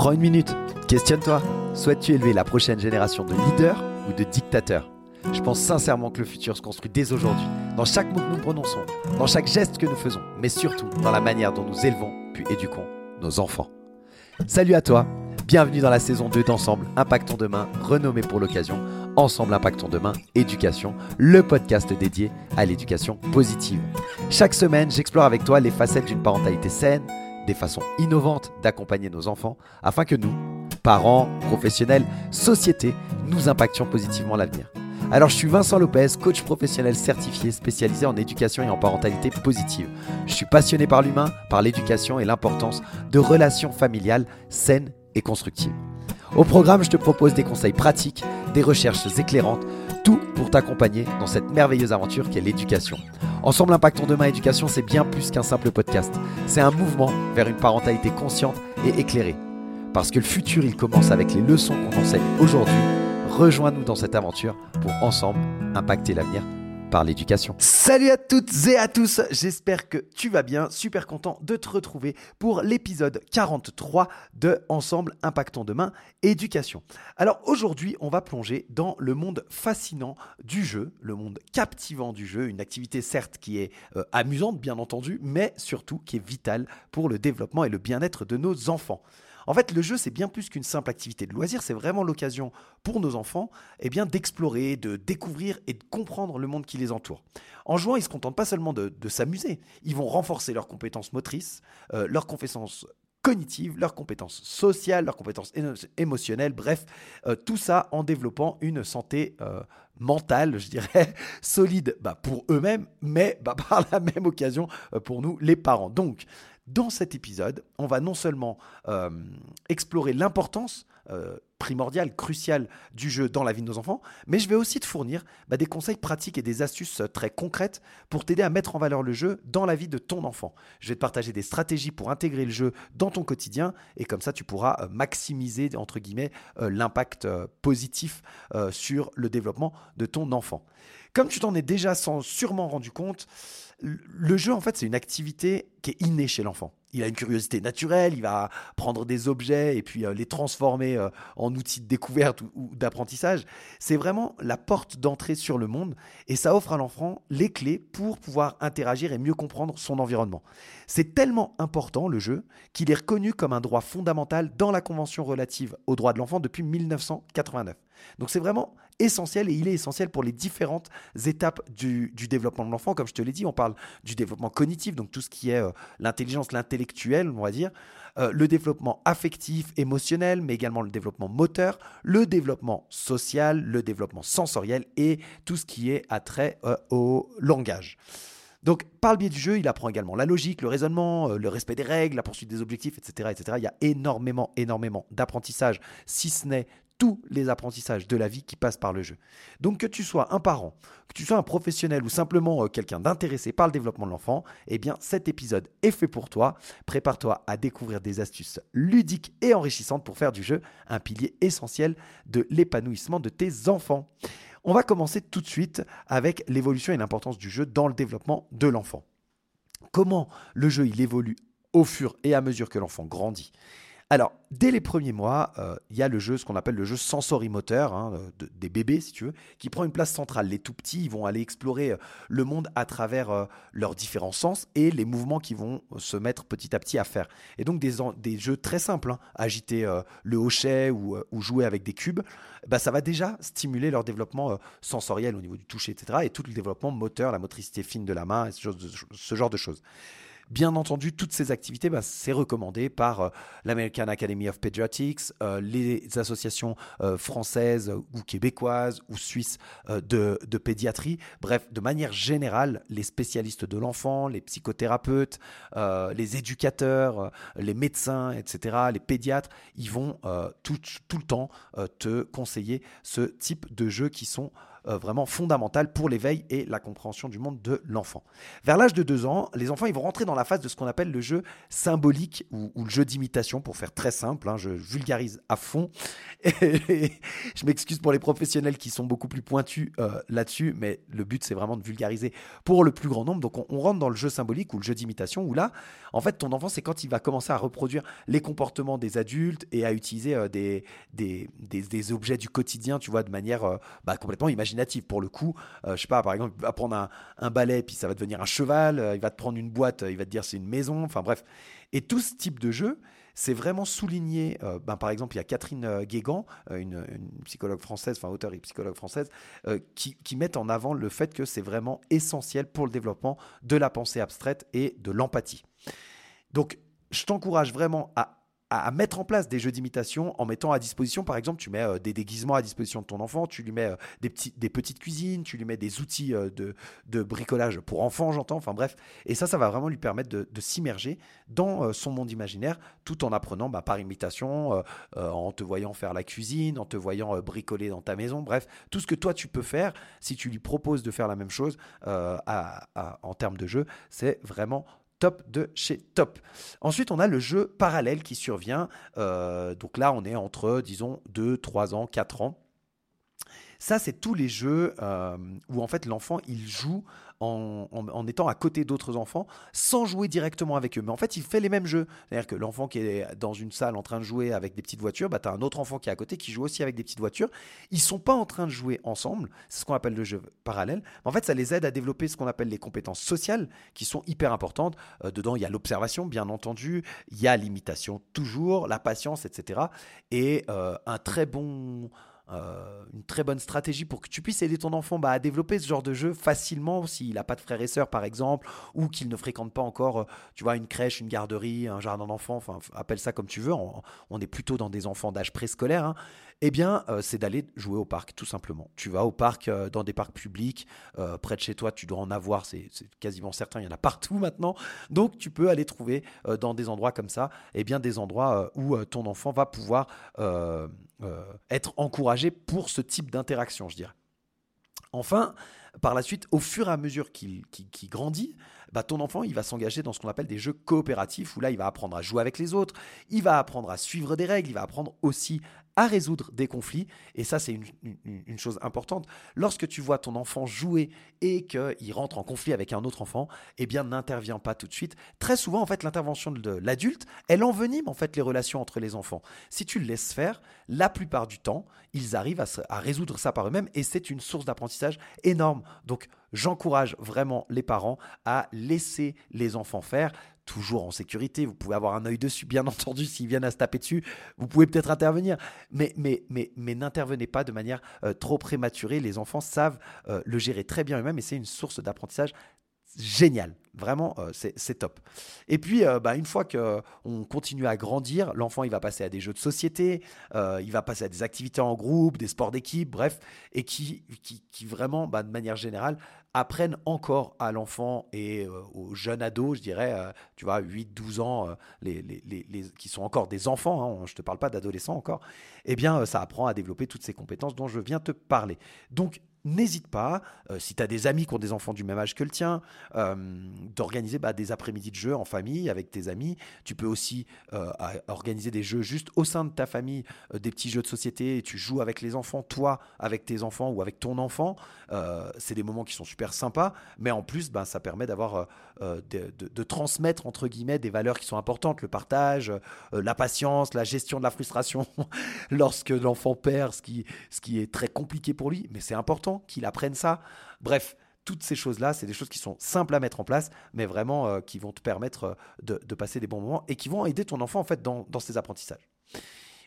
Prends une minute, questionne-toi. Souhaites-tu élever la prochaine génération de leaders ou de dictateurs? Je pense sincèrement que le futur se construit dès aujourd'hui, dans chaque mot que nous prononçons, dans chaque geste que nous faisons, mais surtout dans la manière dont nous élevons puis éduquons nos enfants. Salut à toi, bienvenue dans la saison 2 d'Ensemble Impactons Demain, renommé pour l'occasion Ensemble Impactons Demain Éducation, le podcast dédié à l'éducation positive. Chaque semaine, j'explore avec toi les facettes d'une parentalité saine, des façons innovantes d'accompagner nos enfants afin que nous, parents, professionnels, société, nous impactions positivement l'avenir. Alors je suis Vincent Lopez, coach professionnel certifié spécialisé en éducation et en parentalité positive. Je suis passionné par l'humain, par l'éducation et l'importance de relations familiales saines et constructives. Au programme, je te propose des conseils pratiques, des recherches éclairantes, tout pour t'accompagner dans cette merveilleuse aventure qu'est l'éducation. Ensemble Impactons Demain Éducation, c'est bien plus qu'un simple podcast. C'est un mouvement vers une parentalité consciente et éclairée. Parce que le futur, il commence avec les leçons qu'on enseigne aujourd'hui. Rejoins-nous dans cette aventure pour ensemble impacter l'avenir par l'éducation. Salut à toutes et à tous, j'espère que tu vas bien, super content de te retrouver pour l'épisode 43 de Ensemble Impactons Demain Éducation. Alors aujourd'hui, on va plonger dans le monde fascinant du jeu, le monde captivant du jeu, une activité certes qui est euh, amusante bien entendu, mais surtout qui est vitale pour le développement et le bien-être de nos enfants. En fait, le jeu, c'est bien plus qu'une simple activité de loisir, c'est vraiment l'occasion pour nos enfants eh bien, d'explorer, de découvrir et de comprendre le monde qui les entoure. En jouant, ils ne se contentent pas seulement de, s'amuser, ils vont renforcer leurs compétences motrices, euh, leurs compétences cognitives, leurs compétences sociales, leurs compétences émotionnelles, bref, euh, tout ça en développant une santé euh, mentale, je dirais, solide bah, pour eux-mêmes, mais bah, par la même occasion pour nous, les parents. Donc, dans cet épisode, on va non seulement euh, explorer l'importance euh, primordiale, cruciale du jeu dans la vie de nos enfants, mais je vais aussi te fournir bah, des conseils pratiques et des astuces euh, très concrètes pour t'aider à mettre en valeur le jeu dans la vie de ton enfant. Je vais te partager des stratégies pour intégrer le jeu dans ton quotidien et comme ça tu pourras maximiser entre guillemets l'impact positif sur le développement de ton enfant. Comme tu t'en es déjà sûrement rendu compte, le jeu, en fait, c'est une activité qui est innée chez l'enfant. Il a une curiosité naturelle, il va prendre des objets et puis euh, les transformer euh, en outils de découverte ou, d'apprentissage. C'est vraiment la porte d'entrée sur le monde et ça offre à l'enfant les clés pour pouvoir interagir et mieux comprendre son environnement. C'est tellement important le jeu qu'il est reconnu comme un droit fondamental dans la Convention relative aux droits de l'enfant depuis 1989. Donc c'est vraiment essentiel et il est essentiel pour les différentes étapes du, développement de l'enfant. Comme je te l'ai dit, on parle du développement cognitif, donc tout ce qui est euh, l'intelligence, l'intellectuel, on va dire, euh, le développement affectif, émotionnel, mais également le développement moteur, le développement social, le développement sensoriel et tout ce qui est attrait euh, au langage. Donc, par le biais du jeu, il apprend également la logique, le raisonnement, le respect des règles, la poursuite des objectifs, etc. etc. Il y a énormément, énormément d'apprentissage, si ce n'est tous les apprentissages de la vie qui passent par le jeu. Donc que tu sois un parent, que tu sois un professionnel ou simplement euh, quelqu'un d'intéressé par le développement de l'enfant, eh bien cet épisode est fait pour toi. Prépare-toi à découvrir des astuces ludiques et enrichissantes pour faire du jeu un pilier essentiel de l'épanouissement de tes enfants. On va commencer tout de suite avec l'évolution et l'importance du jeu dans le développement de l'enfant. Comment le jeu il évolue au fur et à mesure que l'enfant grandit? Alors, dès les premiers mois, euh, il y a le jeu, ce qu'on appelle le jeu sensorimoteur, hein, des bébés, si tu veux, qui prend une place centrale. Les tout petits, ils vont aller explorer euh, le monde à travers euh, leurs différents sens et les mouvements qu'ils vont se mettre petit à petit à faire. Et donc, des, jeux très simples, hein, agiter le hochet ou, jouer avec des cubes, bah, ça va déjà stimuler leur développement sensoriel au niveau du toucher, etc. Et tout le développement moteur, la motricité fine de la main, ce genre de choses. Bien entendu, toutes ces activités, bah, c'est recommandé par euh, l'American Academy of Pediatrics, euh, les associations euh, françaises ou québécoises ou suisses de, pédiatrie. Bref, de manière générale, les spécialistes de l'enfant, les psychothérapeutes, les éducateurs, les médecins, etc., les pédiatres, ils vont tout, tout, le temps te conseiller ce type de jeux qui sont vraiment fondamentale pour l'éveil et la compréhension du monde de l'enfant. Vers l'âge de 2 ans, les enfants ils vont rentrer dans la phase de ce qu'on appelle le jeu symbolique ou, le jeu d'imitation, pour faire très simple. Hein, je vulgarise à fond. Je m'excuse pour les professionnels qui sont beaucoup plus pointus là-dessus, mais le but c'est vraiment de vulgariser pour le plus grand nombre. Donc on, rentre dans le jeu symbolique ou le jeu d'imitation où là, en fait, ton enfant c'est quand il va commencer à reproduire les comportements des adultes et à utiliser euh, des, des, des, objets du quotidien, tu vois, de manière euh, bah, complètement imaginative. Pour le coup, euh, je sais pas, par exemple, il va prendre un, un balai, puis ça va devenir un cheval, il va te prendre une boîte, il va te dire c'est une maison, enfin bref. Et tout ce type de jeu, c'est vraiment souligné. ben, par exemple, il y a Catherine Guégan, une, psychologue française, enfin auteure et psychologue française, qui, qui met en avant le fait que c'est vraiment essentiel pour le développement de la pensée abstraite et de l'empathie. Donc, je t'encourage vraiment à, mettre en place des jeux d'imitation en mettant à disposition, par exemple, tu mets euh, des déguisements à disposition de ton enfant, tu lui mets euh, des, des petites cuisines, tu lui mets des outils euh, de, bricolage pour enfants, j'entends, enfin bref. Et ça, ça va vraiment lui permettre de, s'immerger dans son monde imaginaire tout en apprenant bah, par imitation, en te voyant faire la cuisine, en te voyant bricoler dans ta maison, bref, tout ce que toi tu peux faire si tu lui proposes de faire la même chose en termes de jeu, c'est vraiment top de chez top. Ensuite, on a le jeu parallèle qui survient. Euh, donc là, on est entre, disons, 2, 3 ans, 4 ans. Ça, c'est tous les jeux euh, où en fait l'enfant il joue en, étant à côté d'autres enfants sans jouer directement avec eux. Mais en fait, il fait les mêmes jeux. C'est-à-dire que l'enfant qui est dans une salle en train de jouer avec des petites voitures, bah, tu as un autre enfant qui est à côté qui joue aussi avec des petites voitures. Ils sont pas en train de jouer ensemble. C'est ce qu'on appelle le jeu parallèle. En fait, ça les aide à développer ce qu'on appelle les compétences sociales qui sont hyper importantes. Euh, dedans, il y a l'observation, bien entendu. Il y a l'imitation, toujours, la patience, etc. Et euh, un très bon euh, une très bonne stratégie pour que tu puisses aider ton enfant bah, à développer ce genre de jeu facilement s'il n'a pas de frères et sœurs par exemple ou qu'il ne fréquente pas encore euh, tu vois une crèche, une garderie, un jardin d'enfants, appelle ça comme tu veux, on, est plutôt dans des enfants d'âge préscolaire. Hein eh bien, euh, c'est d'aller jouer au parc, tout simplement. Tu vas au parc, euh, dans des parcs publics, euh, près de chez toi, tu dois en avoir, c'est quasiment certain, il y en a partout maintenant. Donc, tu peux aller trouver dans des endroits comme ça, eh bien, des endroits où ton enfant va pouvoir être encouragé pour ce type d'interaction, je dirais. Enfin, par la suite, au fur et à mesure qu'il grandit, bah, ton enfant, il va s'engager dans ce qu'on appelle des jeux coopératifs, où là, il va apprendre à jouer avec les autres, il va apprendre à suivre des règles, il va apprendre aussi à résoudre des conflits. Et ça, c'est une, chose importante. Lorsque tu vois ton enfant jouer et qu'il rentre en conflit avec un autre enfant, eh bien, n'interviens pas tout de suite. Très souvent, en fait, l'intervention de l'adulte, elle envenime en fait les relations entre les enfants. Si tu le laisses faire, la plupart du temps, ils arrivent à, à résoudre ça par eux-mêmes et c'est une source d'apprentissage énorme. Donc, j'encourage vraiment les parents à laisser les enfants faire toujours en sécurité. Vous pouvez avoir un œil dessus, bien entendu, s'ils viennent à se taper dessus, vous pouvez peut-être intervenir. Mais, n'intervenez pas de manière euh, trop prématurée. Les enfants savent euh, le gérer très bien eux-mêmes et c'est une source d'apprentissage géniale. Vraiment, euh, c'est top. Et puis, bah, une fois qu'on continue à grandir, l'enfant, il va passer à des jeux de société, il va passer à des activités en groupe, des sports d'équipe, bref, et qui, qui, qui vraiment, bah, de manière générale, apprennent encore à l'enfant et euh, aux jeunes ados, je dirais, euh, tu vois, 8-12 ans, euh, qui sont encore des enfants, hein, je ne te parle pas d'adolescents encore, eh bien, ça apprend à développer toutes ces compétences dont je viens te parler. Donc, n'hésite pas, euh, si tu as des amis qui ont des enfants du même âge que le tien, euh, d'organiser bah, des après-midi de jeux en famille avec tes amis. Tu peux aussi euh, organiser des jeux juste au sein de ta famille, des petits jeux de société, et tu joues avec les enfants, toi avec tes enfants ou avec ton enfant. c'est des moments qui sont super sympas, mais en plus, bah, ça permet d'avoir, de, transmettre, entre guillemets, des valeurs qui sont importantes, le partage, la patience, la gestion de la frustration, lorsque l'enfant perd, ce qui, ce qui est très compliqué pour lui, mais c'est important qu'il apprenne ça. Bref, toutes ces choses-là, c'est des choses qui sont simples à mettre en place, mais vraiment euh, qui vont te permettre euh, de, passer des bons moments et qui vont aider ton enfant en fait dans, ses apprentissages.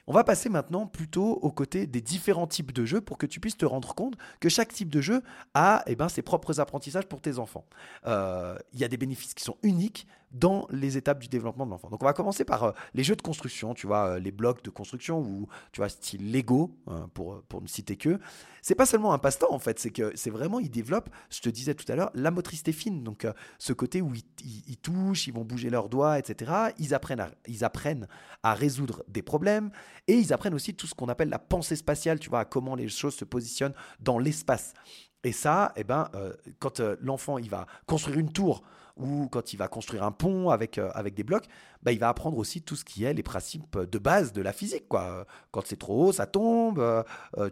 On va passer maintenant plutôt aux côtés des différents types de jeux pour que tu puisses te rendre compte que chaque type de jeu a eh ben, ses propres apprentissages pour tes enfants. Euh, il y a des bénéfices qui sont uniques, dans les étapes du développement de l'enfant. Donc on va commencer par euh, les jeux de construction, tu vois, euh, les blocs de construction ou tu vois style Lego hein, pour pour ne citer que. C'est pas seulement un passe-temps en fait, c'est que c'est vraiment ils développent, je te disais tout à l'heure, la motricité fine. Donc ce côté où ils, touchent, ils vont bouger leurs doigts, etc. Ils apprennent à, ils apprennent à résoudre des problèmes et ils apprennent aussi tout ce qu'on appelle la pensée spatiale, tu vois, comment les choses se positionnent dans l'espace. Et ça, eh ben, euh, quand euh, l'enfant il va construire une tour ou quand il va construire un pont avec, euh, avec des blocs, bah, il va apprendre aussi tout ce qui est les principes de base de la physique. Quoi. Quand c'est trop haut, ça tombe,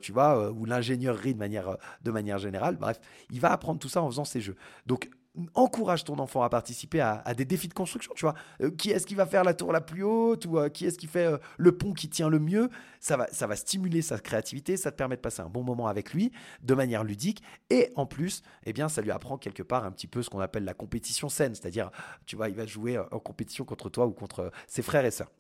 tu vois, ou l'ingénierie de manière, de manière générale. Bref, il va apprendre tout ça en faisant ces jeux. Donc, encourage ton enfant à participer à, des défis de construction, tu vois. Euh, qui est-ce qui va faire la tour la plus haute ou euh, qui est-ce qui fait euh, le pont qui tient le mieux? Ça va, ça va stimuler sa créativité, ça te permet de passer un bon moment avec lui de manière ludique et en plus, eh bien, ça lui apprend quelque part un petit peu ce qu'on appelle la compétition saine, c'est-à-dire, tu vois, il va jouer en compétition contre toi ou contre ses frères et sœurs.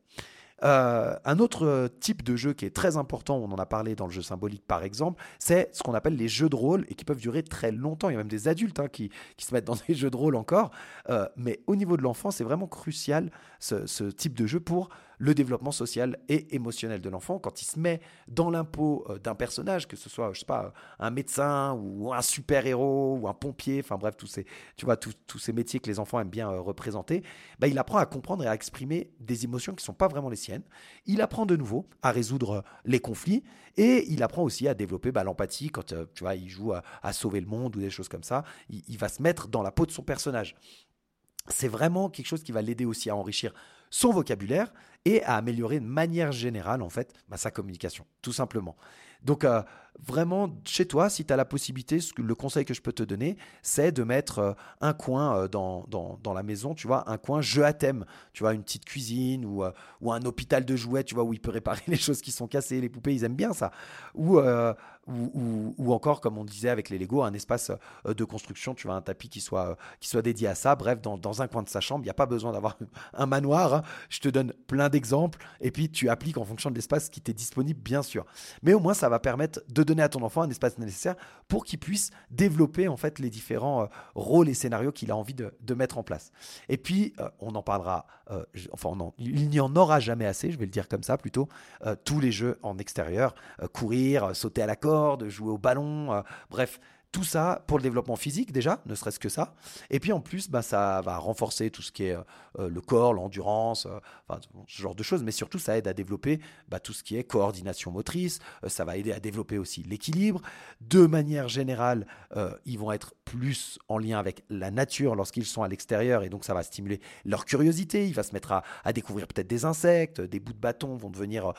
Euh, un autre euh, type de jeu qui est très important, on en a parlé dans le jeu symbolique par exemple, c'est ce qu'on appelle les jeux de rôle et qui peuvent durer très longtemps. Il y a même des adultes hein, qui, se mettent dans des jeux de rôle encore. Euh, mais au niveau de l'enfant, c'est vraiment crucial ce, type de jeu pour le développement social et émotionnel de l'enfant quand il se met dans l'impôt euh, d'un personnage, que ce soit, je sais pas, un médecin ou un super-héros ou un pompier, enfin bref, tous ces, tu vois, tous, ces métiers que les enfants aiment bien euh, représenter, bah, il apprend à comprendre et à exprimer des émotions qui ne sont pas vraiment les siennes. Il apprend de nouveau à résoudre les conflits et il apprend aussi à développer bah, l'empathie quand, euh, tu vois, il joue à, sauver le monde ou des choses comme ça. il va se mettre dans la peau de son personnage c'est vraiment quelque chose qui va l'aider aussi à enrichir son vocabulaire et à améliorer de manière générale en fait bah, sa communication, tout simplement. Donc euh, vraiment, chez toi, si tu as la possibilité, le conseil que je peux te donner, c'est de mettre euh, un coin euh, dans, dans, la maison, tu vois, un coin jeu à thème, tu vois, une petite cuisine ou, ou un hôpital de jouets, tu vois, où il peut réparer les choses qui sont cassées, les poupées, ils aiment bien ça. Ou, ou, ou, encore, comme on disait avec les Lego, un espace de construction, tu vois, un tapis qui soit, qui soit dédié à ça. Bref, dans, dans un coin de sa chambre, il n'y a pas besoin d'avoir un manoir. Hein. Je te donne plein d'exemples et puis tu appliques en fonction de l'espace qui t'est disponible, bien sûr. Mais au moins, ça va permettre de donner à ton enfant un espace nécessaire pour qu'il puisse développer en fait les différents euh, rôles et scénarios qu'il a envie de, mettre en place. Et puis, euh, on en parlera, euh, enfin, il n'y en aura jamais assez, je vais le dire comme ça plutôt, tous les jeux en extérieur, courir, sauter à la corde, jouer au ballon, bref, tout ça pour le développement physique déjà, ne serait-ce que ça. Et puis en plus, bah, ça va renforcer tout ce qui est euh, le corps, l'endurance, euh, ce genre de choses. Mais surtout, ça aide à développer bah, tout ce qui est coordination motrice. Euh, ça va aider à développer aussi l'équilibre. De manière générale, ils vont être plus en lien avec la nature lorsqu'ils sont à l'extérieur. Et donc, ça va stimuler leur curiosité. Il va se mettre à, découvrir peut-être des insectes, des bouts de bâton vont devenir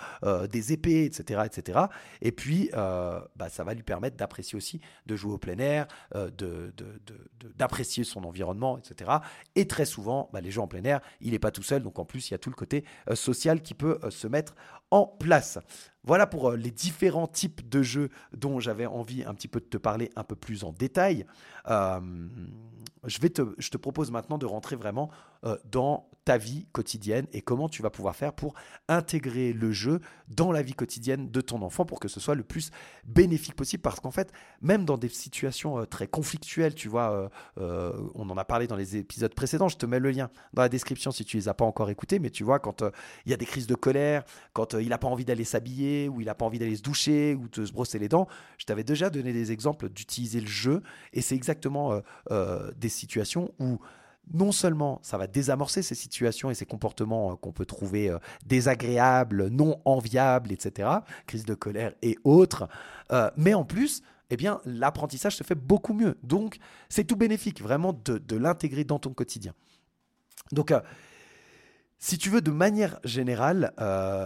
des épées, etc. etc. Et puis, bah, ça va lui permettre d'apprécier aussi de jouer au plein air, euh, d'apprécier son environnement, etc. Et très souvent, bah, les jeux en plein air, il n'est pas tout seul, donc en plus, il y a tout le côté euh, social qui peut euh, se mettre en place. Voilà pour les différents types de jeux dont j'avais envie un petit peu de te parler un peu plus en détail. je te propose maintenant de rentrer vraiment dans ta vie quotidienne et comment tu vas pouvoir faire pour intégrer le jeu dans la vie quotidienne de ton enfant pour que ce soit le plus bénéfique possible. Parce qu'en fait, même dans des situations euh, très conflictuelles, tu vois, euh, euh, on en a parlé dans les épisodes précédents, je te mets le lien dans la description si tu les as pas encore écoutés, mais tu vois, quand il y a des crises de colère, quand il n'a pas envie d'aller s'habiller, ou il n'a pas envie d'aller se doucher, ou de se brosser les dents, je t'avais déjà donné des exemples d'utiliser le jeu, et c'est exactement des situations où non seulement ça va désamorcer ces situations et ces comportements euh, qu'on peut trouver euh, désagréables, non enviables, etc., crise de colère et autres, euh, mais en plus, eh bien, l'apprentissage se fait beaucoup mieux. Donc, c'est tout bénéfique, vraiment, de, l'intégrer dans ton quotidien. Donc, si tu veux, de manière générale,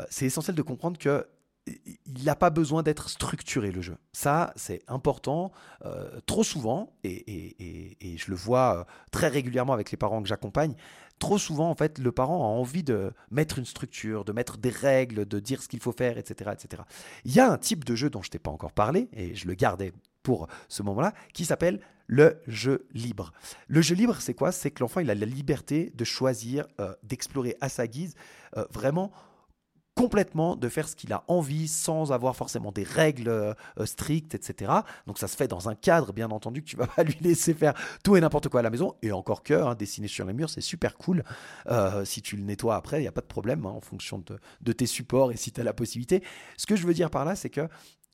c'est essentiel de comprendre que il n'a pas besoin d'être structuré le jeu. Ça, c'est important. Euh, trop souvent, et, je le vois euh, très régulièrement avec les parents que j'accompagne, trop souvent, en fait, le parent a envie de mettre une structure, de mettre des règles, de dire ce qu'il faut faire, etc., etc. Il y a un type de jeu dont je t'ai pas encore parlé, et je le gardais pour ce moment-là, qui s'appelle le jeu libre. Le jeu libre, c'est quoi? C'est que l'enfant, il a la liberté de choisir, euh, d'explorer à sa guise, vraiment complètement de faire ce qu'il a envie sans avoir forcément des règles euh, strictes, etc. Donc ça se fait dans un cadre, bien entendu, que tu vas pas lui laisser faire tout et n'importe quoi à la maison. Et encore que, hein, dessiner sur les murs, c'est super cool. Euh, si tu le nettoies après, il n'y a pas de problème hein, en fonction de, de, tes supports et si tu as la possibilité. Ce que je veux dire par là, c'est que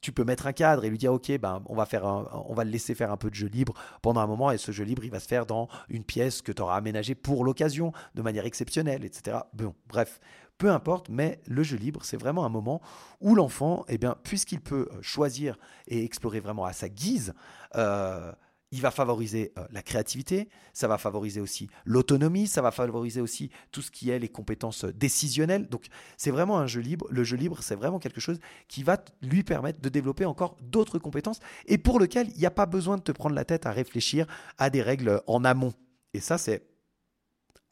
tu peux mettre un cadre et lui dire ok ben on va faire on va le laisser faire un peu de jeu libre pendant un moment et ce jeu libre il va se faire dans une pièce que tu auras aménagée pour l'occasion de manière exceptionnelle etc bon bref peu importe, mais le jeu libre, c'est vraiment un moment où l'enfant, eh bien, puisqu'il peut euh, choisir et explorer vraiment à sa guise, euh, il va favoriser euh, la créativité, ça va favoriser aussi l'autonomie, ça va favoriser aussi tout ce qui est les compétences décisionnelles. Donc c'est vraiment un jeu libre. Le jeu libre, c'est vraiment quelque chose qui va lui permettre de développer encore d'autres compétences et pour lequel il n'y a pas besoin de te prendre la tête à réfléchir à des règles en amont. Et ça, c'est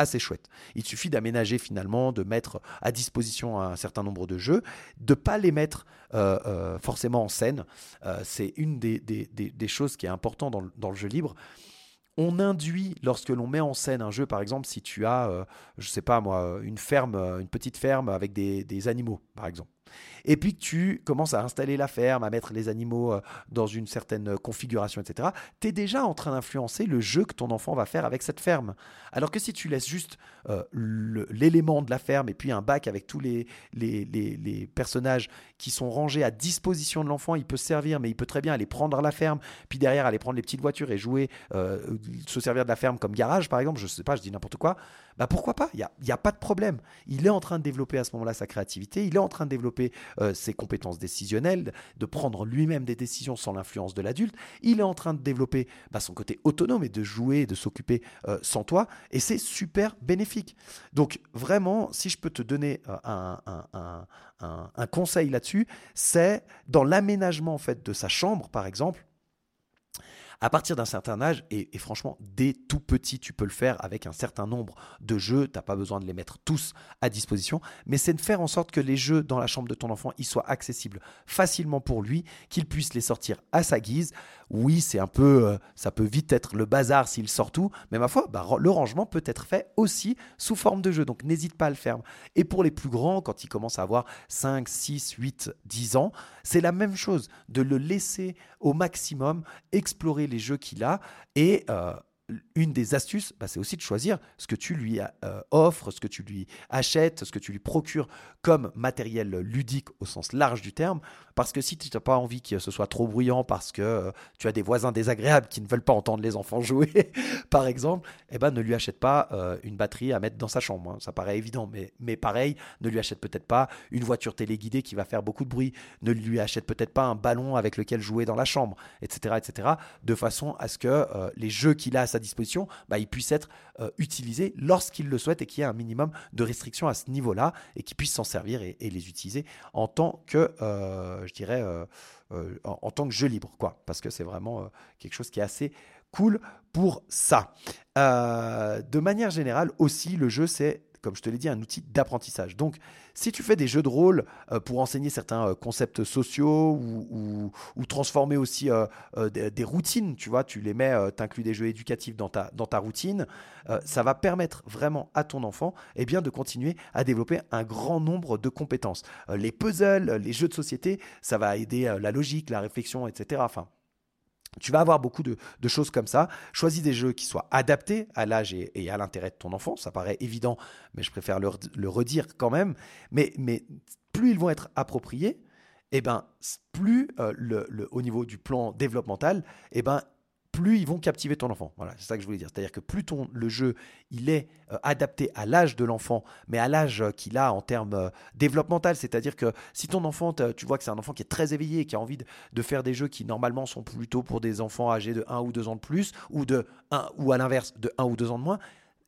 assez chouette. Il suffit d'aménager finalement, de mettre à disposition un certain nombre de jeux, de pas les mettre euh, euh, forcément en scène. Euh, c'est une des, des, choses qui est importante dans, dans le jeu libre on induit lorsque l'on met en scène un jeu, par exemple, si tu as, je sais pas moi, une ferme, une petite ferme avec des, des animaux, par exemple et puis que tu commences à installer la ferme, à mettre les animaux euh, dans une certaine configuration, etc., tu es déjà en train d'influencer le jeu que ton enfant va faire avec cette ferme. Alors que si tu laisses juste euh, l'élément de la ferme et puis un bac avec tous les, personnages qui sont rangés à disposition de l'enfant, il peut se servir, mais il peut très bien aller prendre la ferme, puis derrière aller prendre les petites voitures et jouer, euh, se servir de la ferme comme garage, par exemple, je sais pas, je dis n'importe quoi, bah pourquoi pas Il n'y a pas de problème. Il est en train de développer à ce moment-là sa créativité, il est en train de développer euh, ses compétences décisionnelles, de prendre lui-même des décisions sans l'influence de l'adulte. Il est en train de développer bah, son côté autonome et de jouer, de s'occuper euh, sans toi. Et c'est super bénéfique. Donc vraiment, si je peux te donner euh, un, conseil là-dessus, c'est dans l'aménagement en fait de sa chambre, par exemple à partir d'un certain âge, et, franchement, dès tout petit, tu peux le faire avec un certain nombre de jeux. Tu n'as pas besoin de les mettre tous à disposition, mais c'est de faire en sorte que les jeux dans la chambre de ton enfant ils soient accessibles facilement pour lui, qu'il puisse les sortir à sa guise. Oui, c'est un peu, euh, ça peut vite être le bazar s'il sort tout, mais ma foi, bah, le rangement peut être fait aussi sous forme de jeu. Donc n'hésite pas à le faire. Et pour les plus grands, quand ils commencent à avoir 5, 6, 8, 10 ans, c'est la même chose, de le laisser au maximum explorer les jeux qu'il a et euh, une des astuces, bah, c'est aussi de choisir ce que tu lui euh, offres, ce que tu lui achètes, ce que tu lui procures comme matériel ludique au sens large du terme. Parce que si tu n'as pas envie que ce soit trop bruyant parce que euh, tu as des voisins désagréables qui ne veulent pas entendre les enfants jouer, par exemple, eh ben, ne lui achète pas euh, une batterie à mettre dans sa chambre. Hein. Ça paraît évident, mais, mais pareil, ne lui achète peut-être pas une voiture téléguidée qui va faire beaucoup de bruit. Ne lui achète peut-être pas un ballon avec lequel jouer dans la chambre, etc. etc. de façon à ce que les jeux qu'il a à sa disposition, bah, ils puissent être euh, utilisés lorsqu'il le souhaite et qu'il y ait un minimum de restrictions à ce niveau-là et qu'il puisse s'en servir et, les utiliser en tant que, euh, je dirais, euh, en, tant que jeu libre, quoi, parce que c'est vraiment quelque chose qui est assez cool pour ça. de manière générale aussi, le jeu, c'est comme je te l'ai dit, un outil d'apprentissage. Donc, si tu fais des jeux de rôle euh, pour enseigner certains euh, concepts sociaux ou, transformer aussi euh, des, routines, tu vois, tu les mets, tu inclus des jeux éducatifs dans ta, dans ta routine, ça va permettre vraiment à ton enfant eh bien, de continuer à développer un grand nombre de compétences. les puzzles, les jeux de société, ça va aider la logique, la réflexion, etc. Enfin, tu vas avoir beaucoup de, choses comme ça. Choisis des jeux qui soient adaptés à l'âge et, à l'intérêt de ton enfant. Ça paraît évident, mais je préfère le, redire quand même. Mais, plus ils vont être appropriés, eh ben, plus euh, le, au niveau du plan développemental, eh ben, plus ils vont captiver ton enfant. Voilà, c'est ça que je voulais dire. C'est-à-dire que plus le jeu il est euh, adapté à l'âge de l'enfant, mais à l'âge euh, qu'il a en termes euh, développemental, c'est-à-dire que si ton enfant, tu vois que c'est un enfant qui est très éveillé, qui a envie de, faire des jeux qui normalement sont plutôt pour des enfants âgés de 1 ou 2 ans de plus, ou, de 1, ou à l'inverse de 1 ou 2 ans de moins,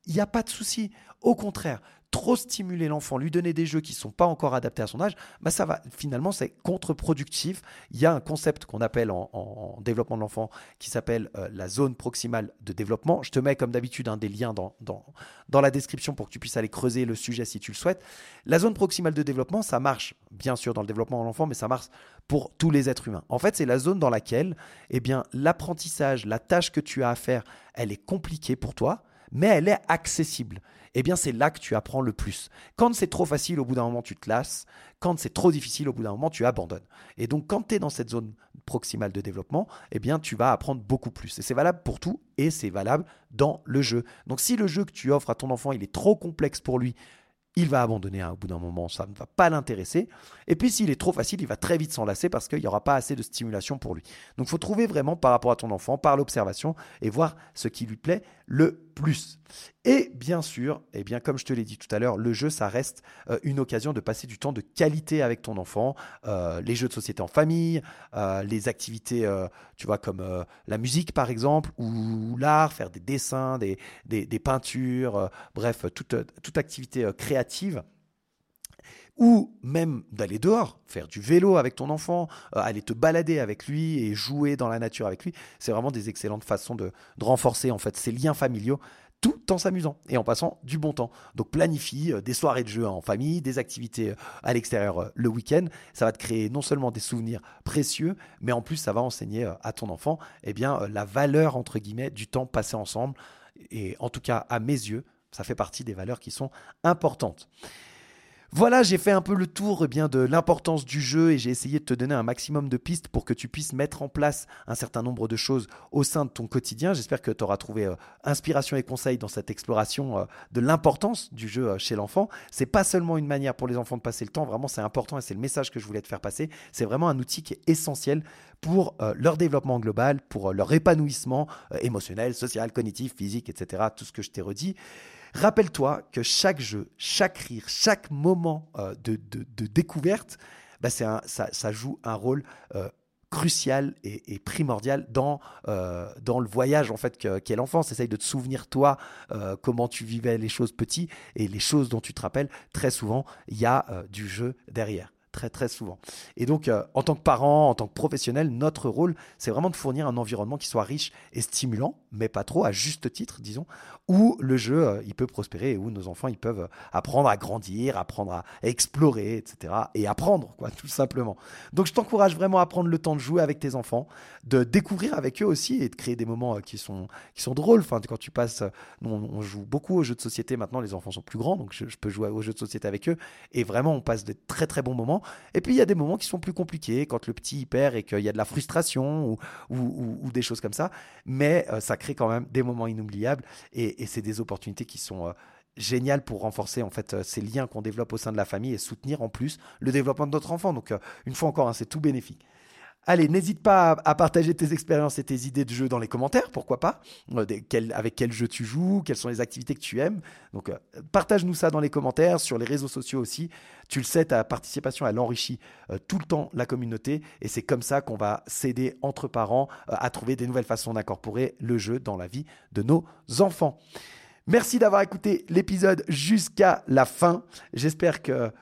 il n'y a pas de souci. Au contraire, trop stimuler l'enfant, lui donner des jeux qui ne sont pas encore adaptés à son âge, bah ça va finalement c'est contre-productif. Il y a un concept qu'on appelle en, développement de l'enfant qui s'appelle euh, la zone proximale de développement. Je te mets comme d'habitude un des liens dans, dans, dans la description pour que tu puisses aller creuser le sujet si tu le souhaites. La zone proximale de développement, ça marche bien sûr dans le développement de l'enfant, mais ça marche pour tous les êtres humains. En fait, c'est la zone dans laquelle eh bien l'apprentissage, la tâche que tu as à faire, elle est compliquée pour toi mais elle est accessible. Eh bien, c'est là que tu apprends le plus. Quand c'est trop facile, au bout d'un moment, tu te lasses. Quand c'est trop difficile, au bout d'un moment, tu abandonnes. Et donc, quand tu es dans cette zone proximale de développement, eh bien, tu vas apprendre beaucoup plus. Et c'est valable pour tout et c'est valable dans le jeu. Donc, si le jeu que tu offres à ton enfant, il est trop complexe pour lui, il va abandonner hein, au bout d'un moment, ça ne va pas l'intéresser. Et puis s'il est trop facile, il va très vite s'enlacer parce qu'il n'y aura pas assez de stimulation pour lui. Donc il faut trouver vraiment par rapport à ton enfant, par l'observation, et voir ce qui lui plaît le plus. Et bien sûr, eh bien, comme je te l'ai dit tout à l'heure, le jeu, ça reste euh, une occasion de passer du temps de qualité avec ton enfant. Euh, les jeux de société en famille, euh, les activités, tu vois, comme la musique par exemple, ou l'art, faire des dessins, des, des, peintures, bref, toute, toute activité créative ou même d'aller dehors, faire du vélo avec ton enfant, aller te balader avec lui et jouer dans la nature avec lui. C'est vraiment des excellentes façons de, de renforcer en fait ces liens familiaux tout en s'amusant et en passant du bon temps. Donc planifie euh, des soirées de jeux en famille, des activités euh, à l'extérieur euh, le week-end. Ça va te créer non seulement des souvenirs précieux, mais en plus ça va enseigner à ton enfant eh bien, la valeur entre guillemets du temps passé ensemble. Et en tout cas, à mes yeux, ça fait partie des valeurs qui sont importantes. Voilà, j'ai fait un peu le tour eh bien, de l'importance du jeu et j'ai essayé de te donner un maximum de pistes pour que tu puisses mettre en place un certain nombre de choses au sein de ton quotidien. J'espère que tu auras trouvé euh, inspiration et conseils dans cette exploration euh, de l'importance du jeu euh, chez l'enfant. C'est pas seulement une manière pour les enfants de passer le temps, vraiment c'est important et c'est le message que je voulais te faire passer. C'est vraiment un outil qui est essentiel pour leur développement global, pour leur épanouissement émotionnel, social, cognitif, physique, etc. Tout ce que je t'ai redit. Rappelle-toi que chaque jeu, chaque rire, chaque moment euh, de, découverte, bah, ça, joue un rôle euh, crucial et, primordial dans, euh, dans le voyage en fait qu'est l'enfance. Essaye de te souvenir toi comment tu vivais les choses petits et les choses dont tu te rappelles. Très souvent, il y a du jeu derrière très très souvent. Et donc, euh, en tant que parent, en tant que professionnel, notre rôle, c'est vraiment de fournir un environnement qui soit riche et stimulant, mais pas trop, à juste titre, disons, où le jeu, euh, il peut prospérer, et où nos enfants, ils peuvent apprendre à grandir, apprendre à explorer, etc. Et apprendre, quoi, tout simplement. Donc, je t'encourage vraiment à prendre le temps de jouer avec tes enfants, de découvrir avec eux aussi et de créer des moments euh, qui sont, qui sont drôles. Enfin, quand tu passes, nous, on, joue beaucoup aux jeux de société maintenant, les enfants sont plus grands, donc je, je peux jouer aux jeux de société avec eux, et vraiment, on passe de très très bons moments. Et puis il y a des moments qui sont plus compliqués, quand le petit y perd et qu'il y a de la frustration ou, des choses comme ça. Mais euh, ça crée quand même des moments inoubliables et, c'est des opportunités qui sont euh, géniales pour renforcer en fait euh, ces liens qu'on développe au sein de la famille et soutenir en plus le développement de notre enfant. Donc une fois encore, hein, c'est tout bénéfique. Allez, n'hésite pas à, partager tes expériences et tes idées de jeu dans les commentaires, pourquoi pas. Euh, avec quel jeu tu joues, quelles sont les activités que tu aimes. Donc, euh, partage-nous ça dans les commentaires, sur les réseaux sociaux aussi. Tu le sais, ta participation, elle enrichit euh, tout le temps la communauté. Et c'est comme ça qu'on va s'aider entre parents à trouver des nouvelles façons d'incorporer le jeu dans la vie de nos enfants. Merci d'avoir écouté l'épisode jusqu'à la fin. J'espère que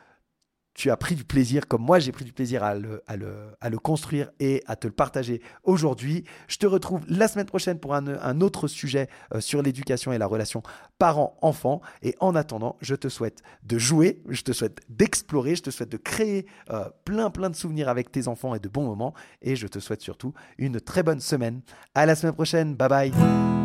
tu as pris du plaisir, comme moi j'ai pris du plaisir à le, à, le, construire et à te le partager aujourd'hui. Je te retrouve la semaine prochaine pour un, autre sujet euh, sur l'éducation et la relation parent-enfant. Et en attendant, je te souhaite de jouer, je te souhaite d'explorer, je te souhaite de créer euh, plein plein de souvenirs avec tes enfants et de bons moments. Et je te souhaite surtout une très bonne semaine. À la semaine prochaine. Bye bye.